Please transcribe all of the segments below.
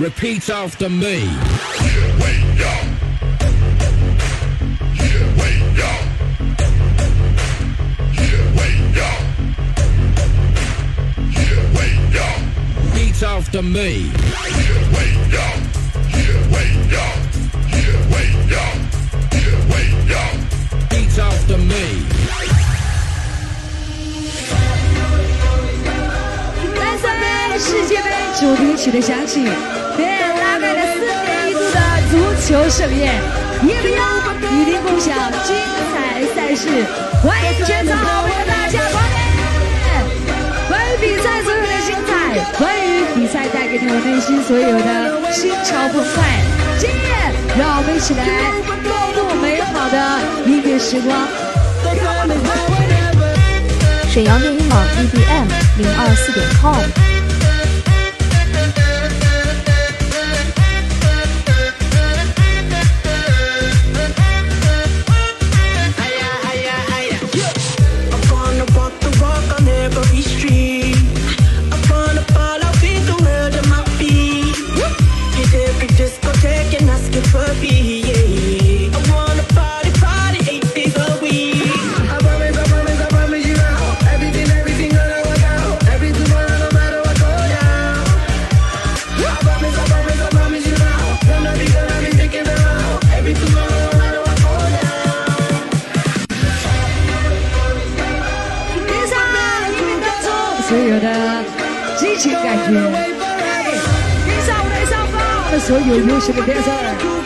Repeat after me. Yeah, wait up. Yeah, wait up. Yeah, wait up. Yeah, wait up. Repeat after me. Yeah, wait up. Yeah, wait up. Yeah, wait up. Yeah, wait up. Repeat after me. 蓝色杯世界杯主题曲的响起， 便拉开了四年一度的足球盛宴，也不要与您共享精彩赛事。欢迎全场好朋友大家光临！关于比赛所有的精彩，关于比赛带给你我内心所有的心潮澎湃。今夜，让我们一起来共度美好的音乐时光。沈阳电音网 EDM 零二四点 com。方我们所有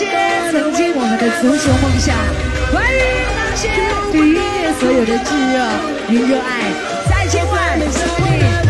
些曾经我们的足球梦想，关于那些对音乐所有的炙热与热爱，在今晚胜利。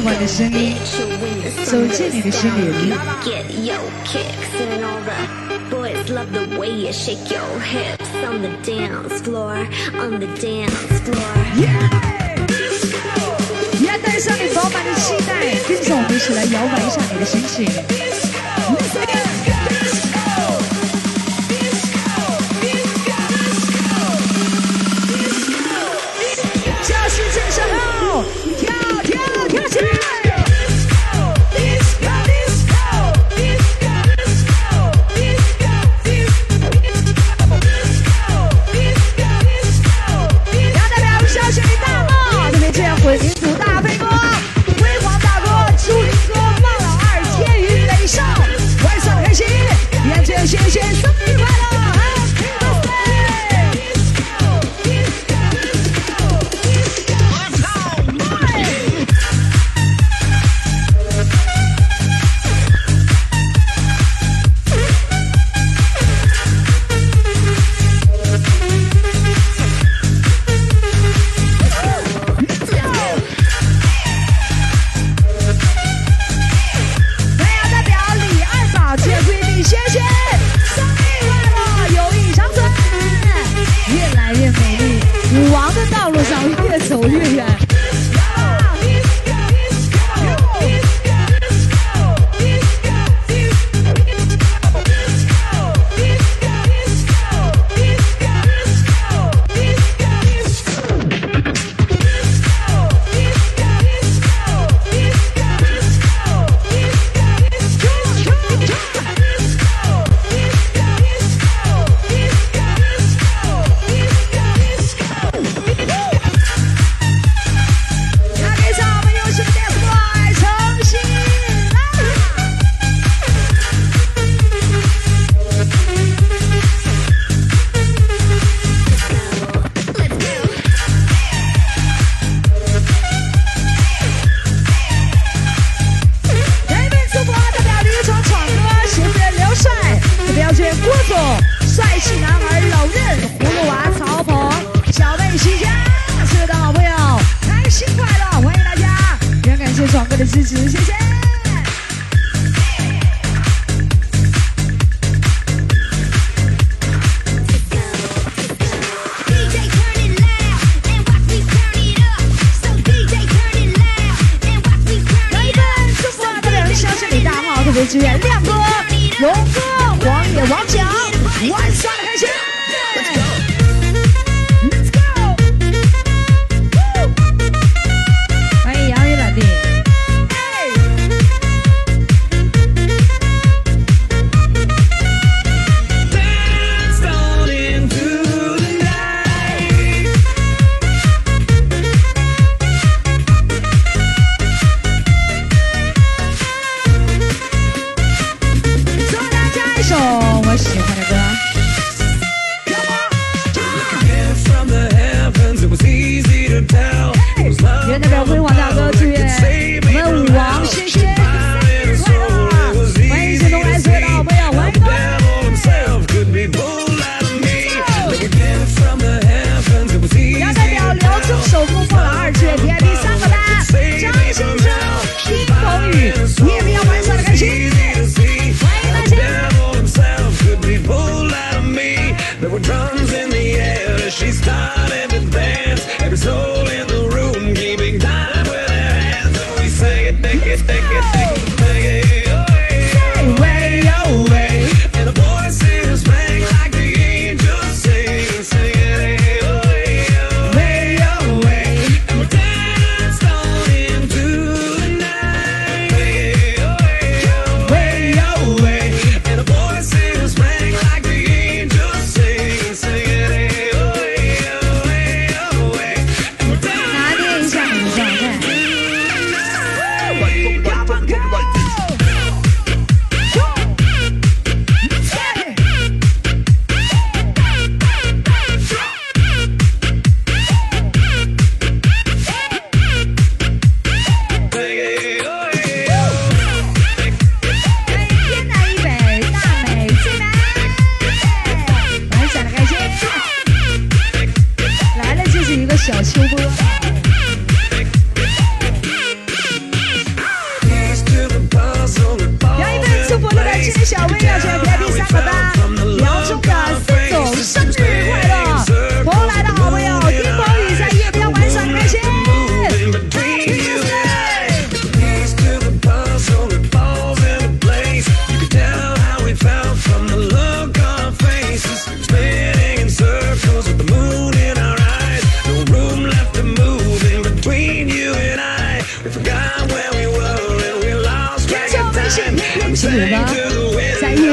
着玩的声音，走进你的心里。Get your kicks and all the boys love the way you shake your hips on the dance floor, on the dance floor. Yeah! 你要带上你饱满的期待，跟着我们一起来摇摆一下你的心情。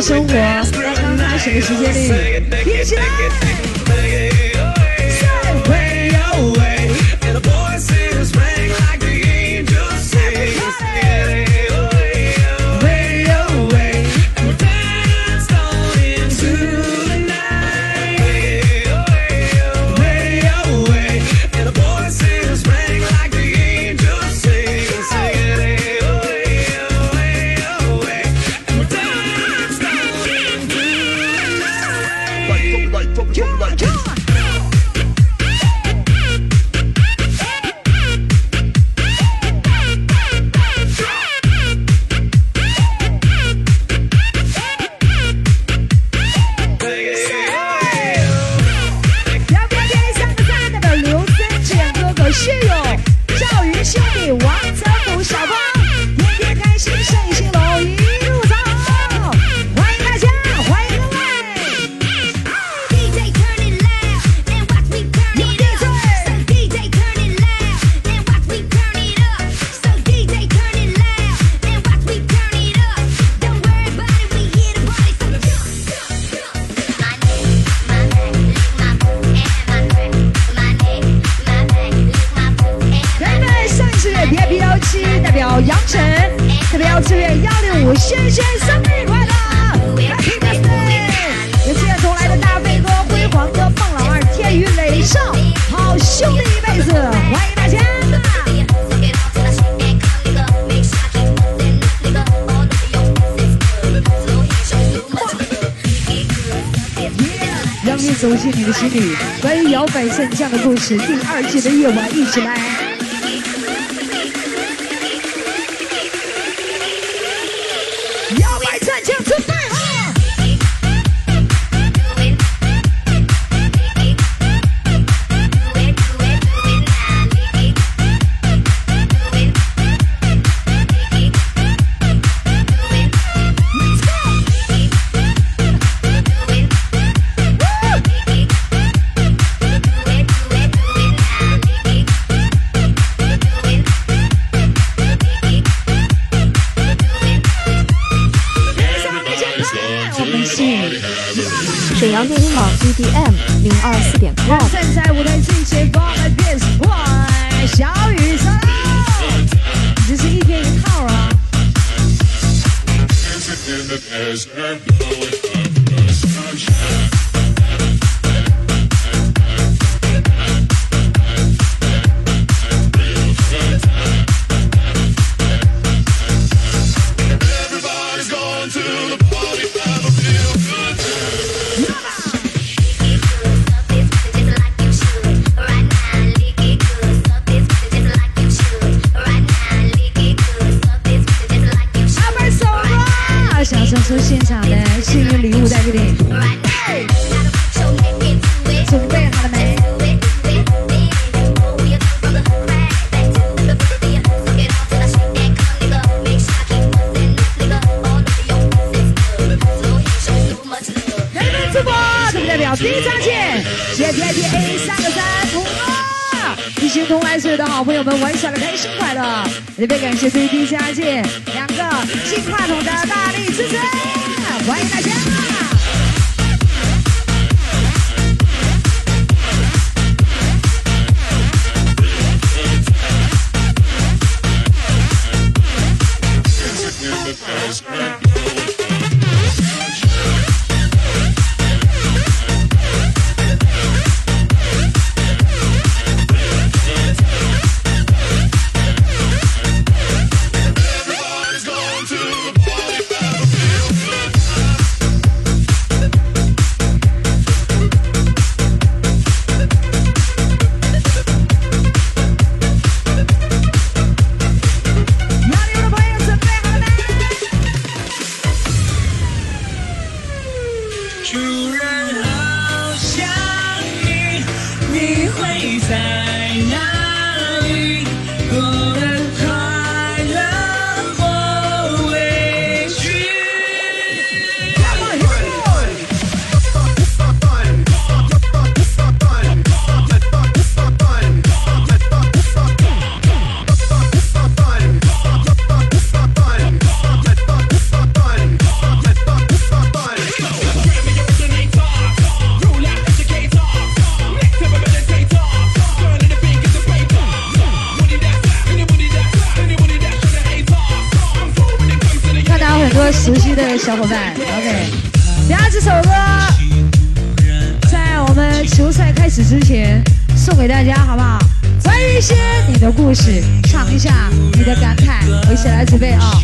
生活在刚开始的时间里。快线，这样的故事，第二季的夜晚一起来。我一起来准备啊！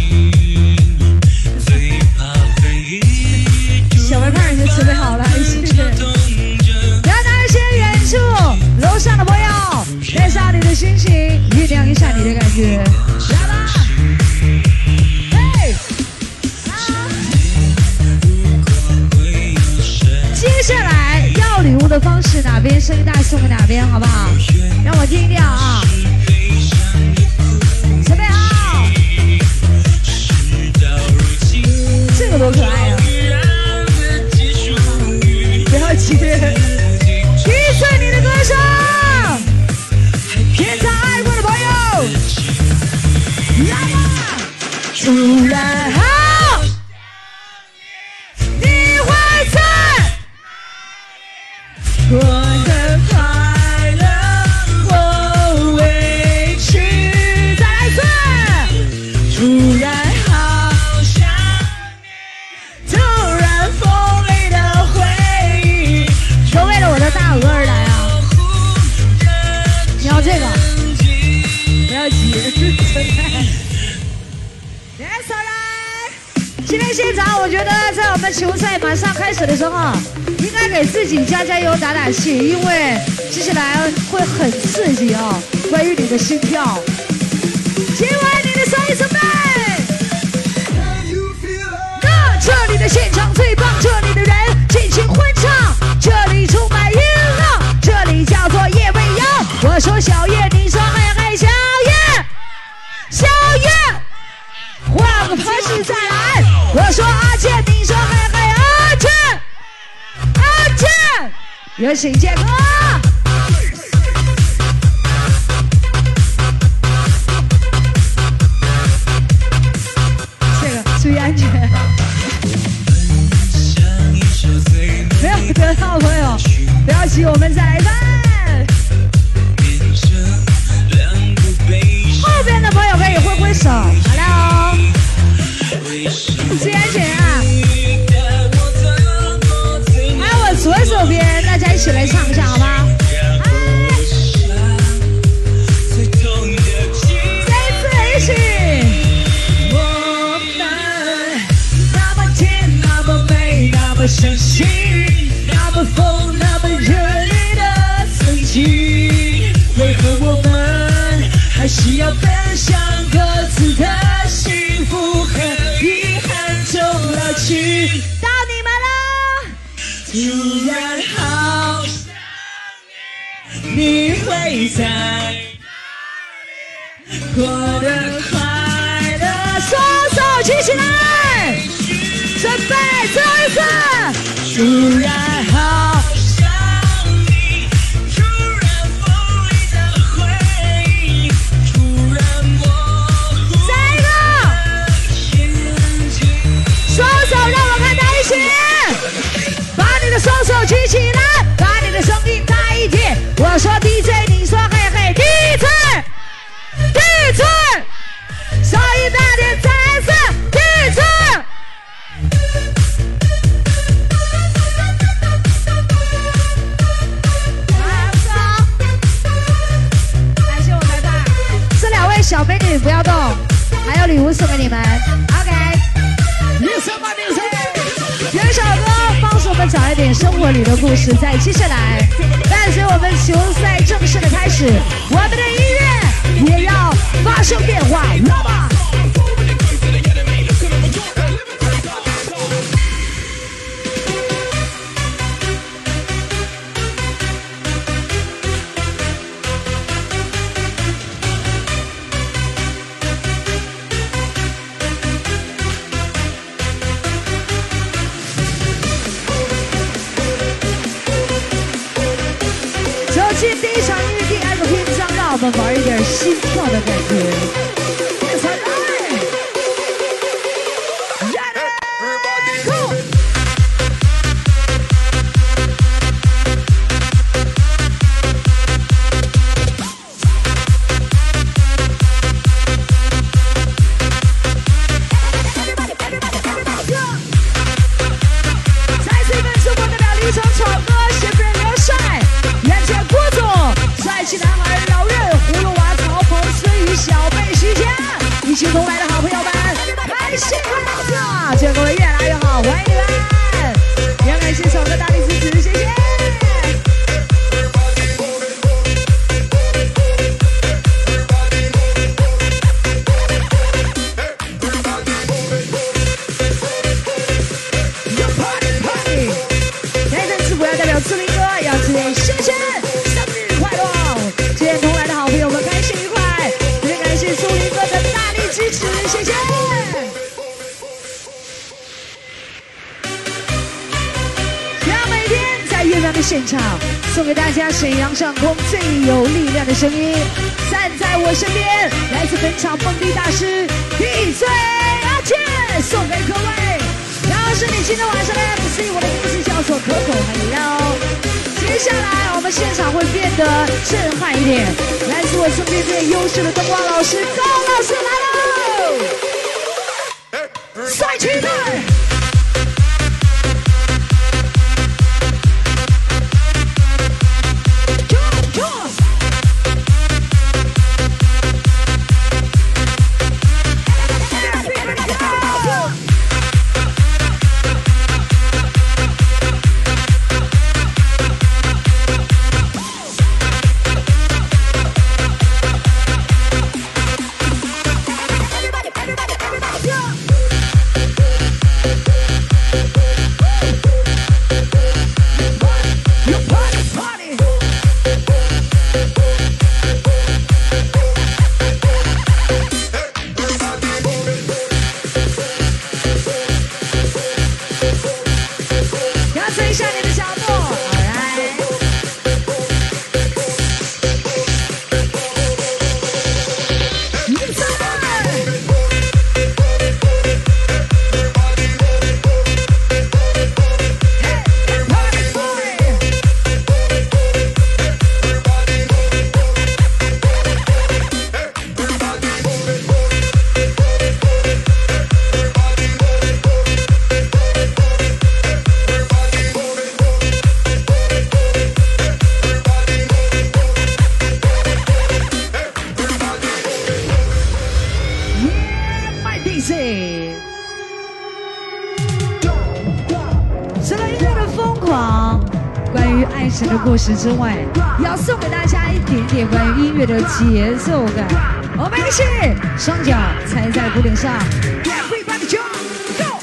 小白胖已经准备好了，谢谢。然后那些远处楼上的朋友，带上你的心情，酝酿一下你的感觉，来吧！嘿，接下来要礼物的方式，哪边声音大送给哪边，好不好？让我听一听啊！多可爱呀、不要急，提出你的歌声，现场爱过的朋友，来吧！突然的心跳，今晚你的声音准备。那这里的现场最棒，这里的人尽情欢唱，这里充满音浪，这里叫做夜未央。我说小叶，你说嘿嘿，小叶，小叶。换个拍式再来。我说阿健，你说嘿嘿，阿健，阿健，有请健哥。到你们了，突然好想你，你会在哪里过得快乐？双手举起来，准备最后一次。突然我说 DJ，你说嘿嘿，DJ。DJ，声音大点，再一次，DJ。感谢我白爸，这两位小美女不要动，还有礼物送给你们。少一点生活里的故事，在接下来伴随我们球赛正式的开始，我们的音乐也要发生变化，来吧！心跳的感觉。送给大家沈阳上空最有力量的声音。站在我身边，来自本场蹦迪大师 DJ 阿健，送给各位。然后是你今天晚上的 MC，我的名字叫做可口海妖。接下来我们现场会变得震撼一点，来自我身边最优秀的灯光老师高老师来喽！帅气的。之外，要送给大家一点点关于音乐的节奏感。我们一起双脚踩在鼓点上 go！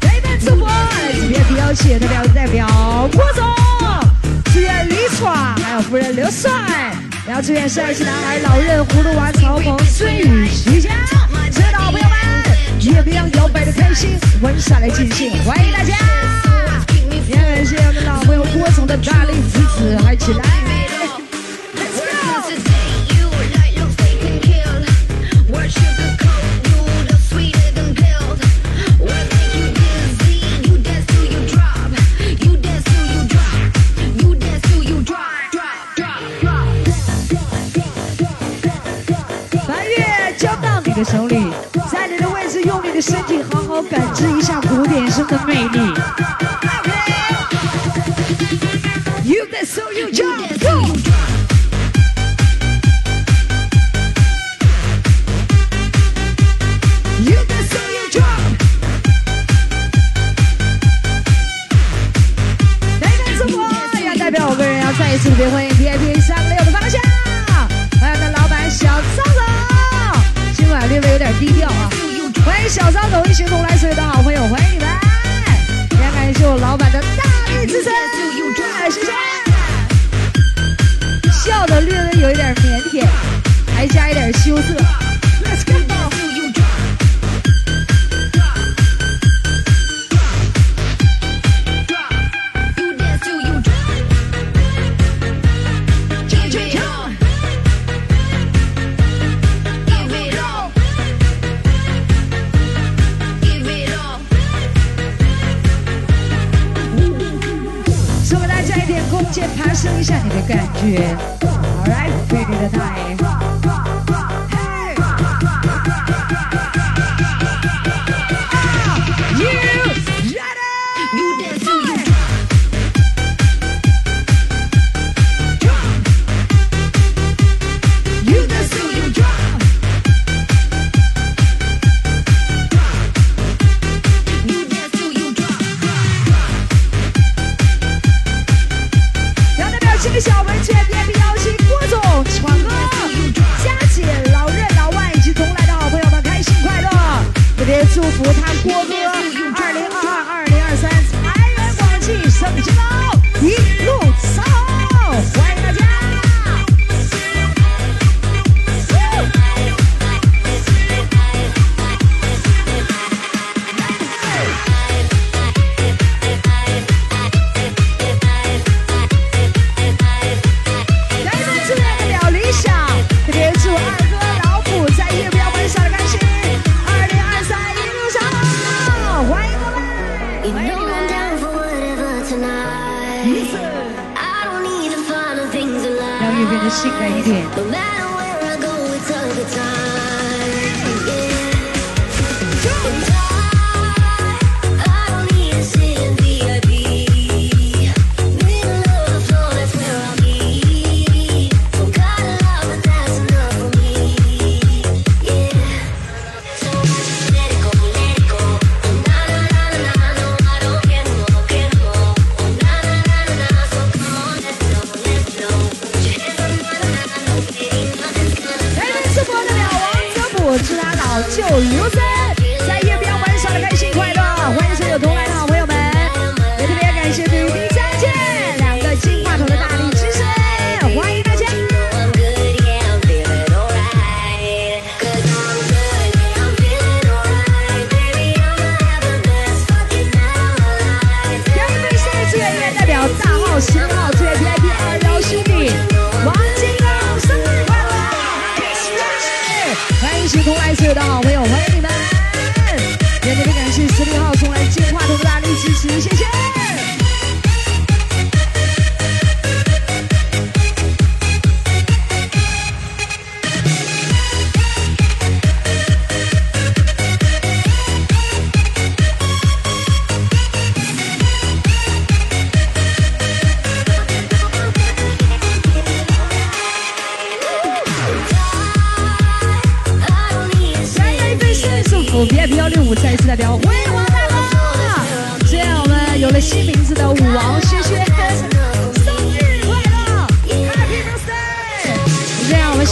代表主播，这边表姐代表代表郭总，祝愿李闯还有夫人刘帅，然后祝愿帅气男孩老任、葫芦娃、曹鹏、孙宇、徐佳，别让摇摆的开心，温莎来尽兴，欢迎大家！也感谢我们老朋友郭总的大力支持，嗨起来！Let's go！白月交到你的手里，身体好好感知一下古典声的魅力。You dance so you jump, 迎小张总一行同来，所有的好朋友，欢迎你们！也感谢我老板的大力支持，谢谢。笑的略微有一点腼腆，还加一点羞涩。感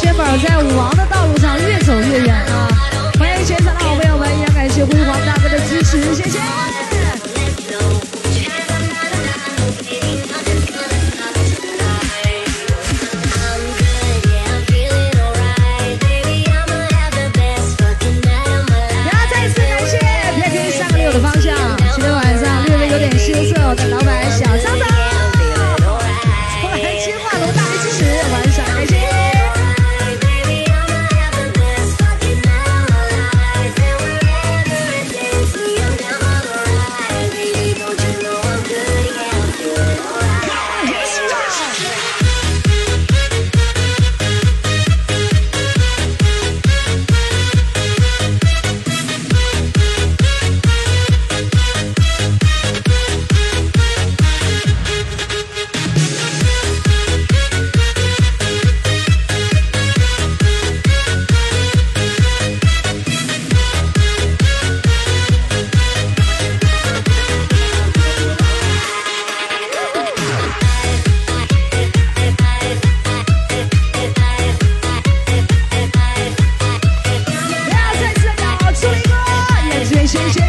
薛宝在舞王的道路上越走越远谢谢。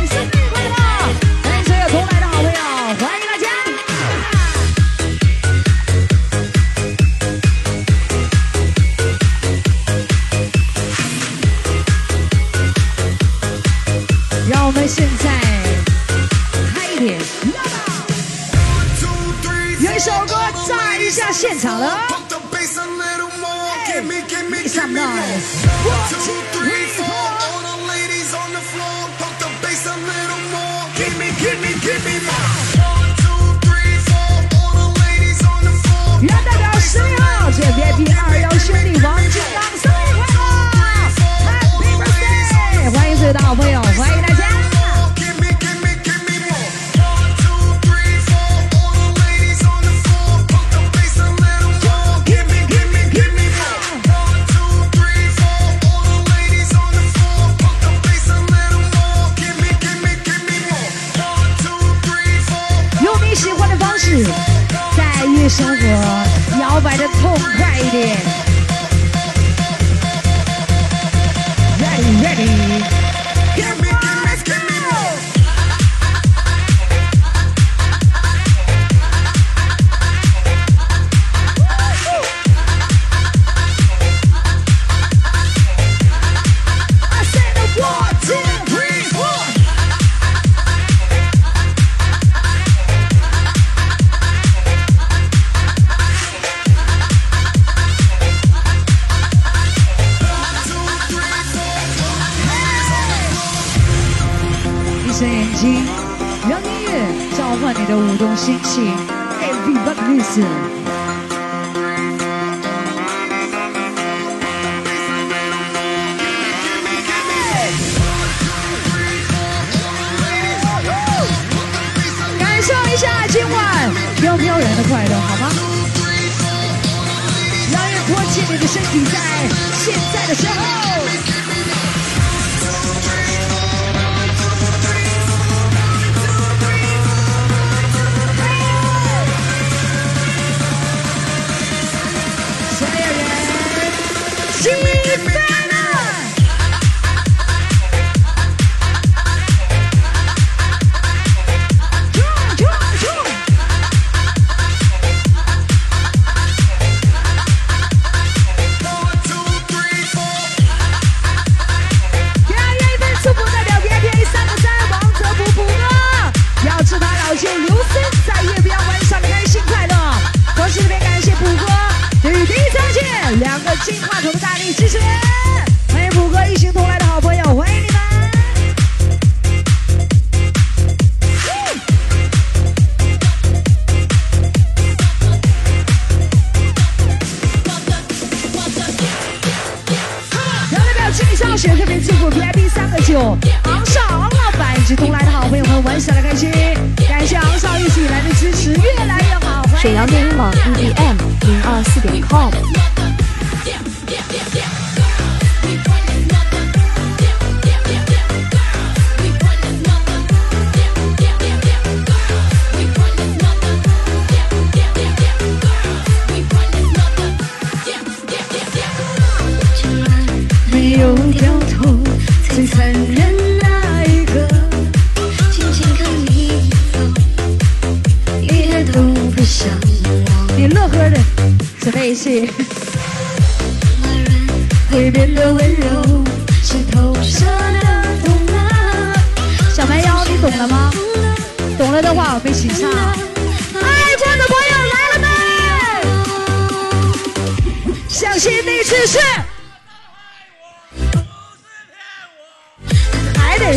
在夜不要晚上的开心快乐。同时特别感谢普哥对于第一条件两个金话筒的大力支持，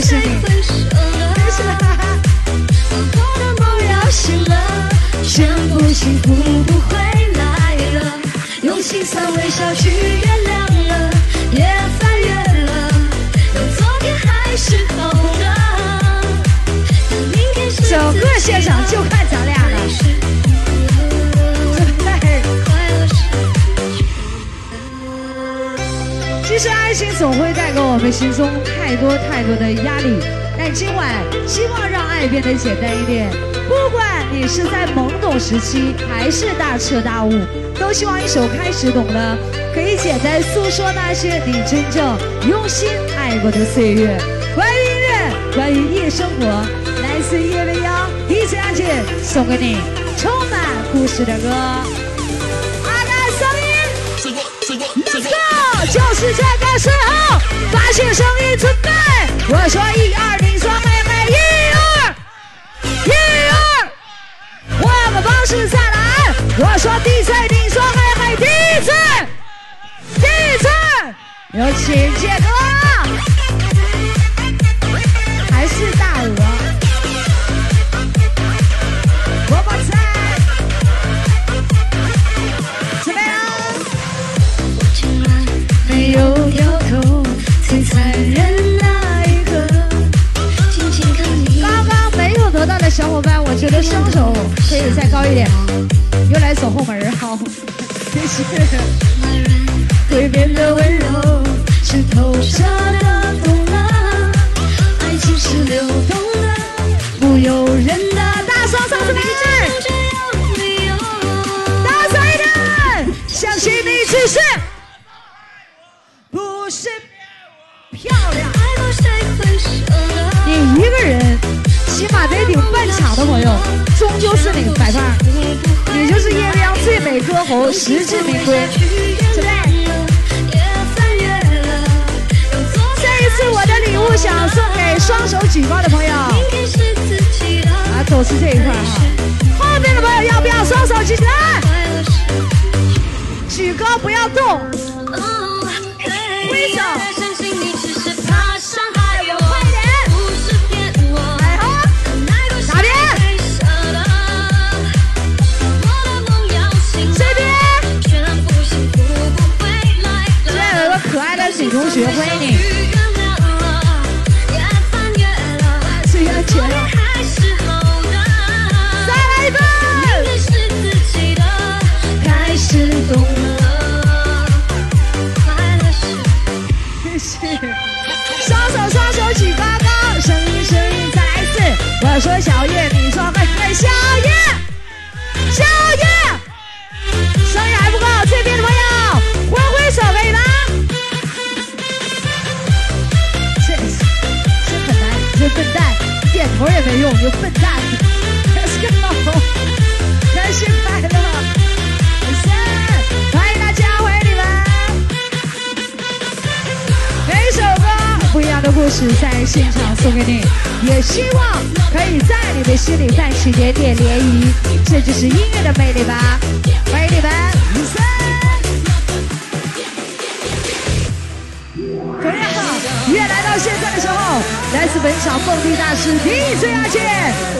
分手了，我的梦要醒了，全部幸福不回来了，用心酸微笑去原谅了，也翻越了，但昨天还是好的。当明天是整个现场就看咱俩了。其实爱情总会带给我们心中太多太多的压力，但今晚希望让爱变得简单一点。不管你是在懵懂时期，还是大彻大悟，都希望一首《开始懂了》可以简单诉说那些你真正用心爱过的岁月。关于音乐，关于夜生活，来自夜未央一起安静送给你充满故事的歌。就是这个时候，发现声音准备。我说一二，你说妹妹一二，一二。换个方式再来。我说第三，你说妹妹第三，第三。有请杰哥，双手可以再高一点。又来走后门，好，谢谢。会变得温柔，是透彻的，懂了，爱情是流动的，不由人名白胖，你就是夜未央最美歌喉，实至名归。准备。这一次我的礼物想送给双手举高的朋友，啊，走是这一块哈。后面的朋友要不要双手举起来？举高不要动，同学，欢迎你。现场送给你，也希望可以在你的心里泛起点点涟漪，这就是音乐的魅力吧！欢迎你们，三，怎么样？越来到现在的时候，来自本场蹦迪大师 DJ 阿健，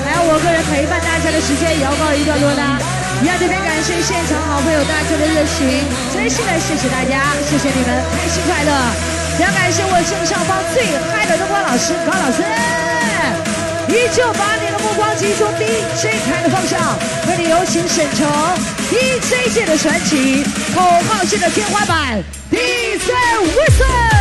还有我个人陪伴大家的时间也要告一段落啦。一样这边感谢现场好朋友大家的热情，真心的谢谢大家，谢谢你们开心快乐。也要感谢我正上方最嗨的灯光老师高老师，依旧把你的目光集中 DJ 台的方向，为你有请沈城 DJ 界的传奇，口号界的天花板，DJ Wilson。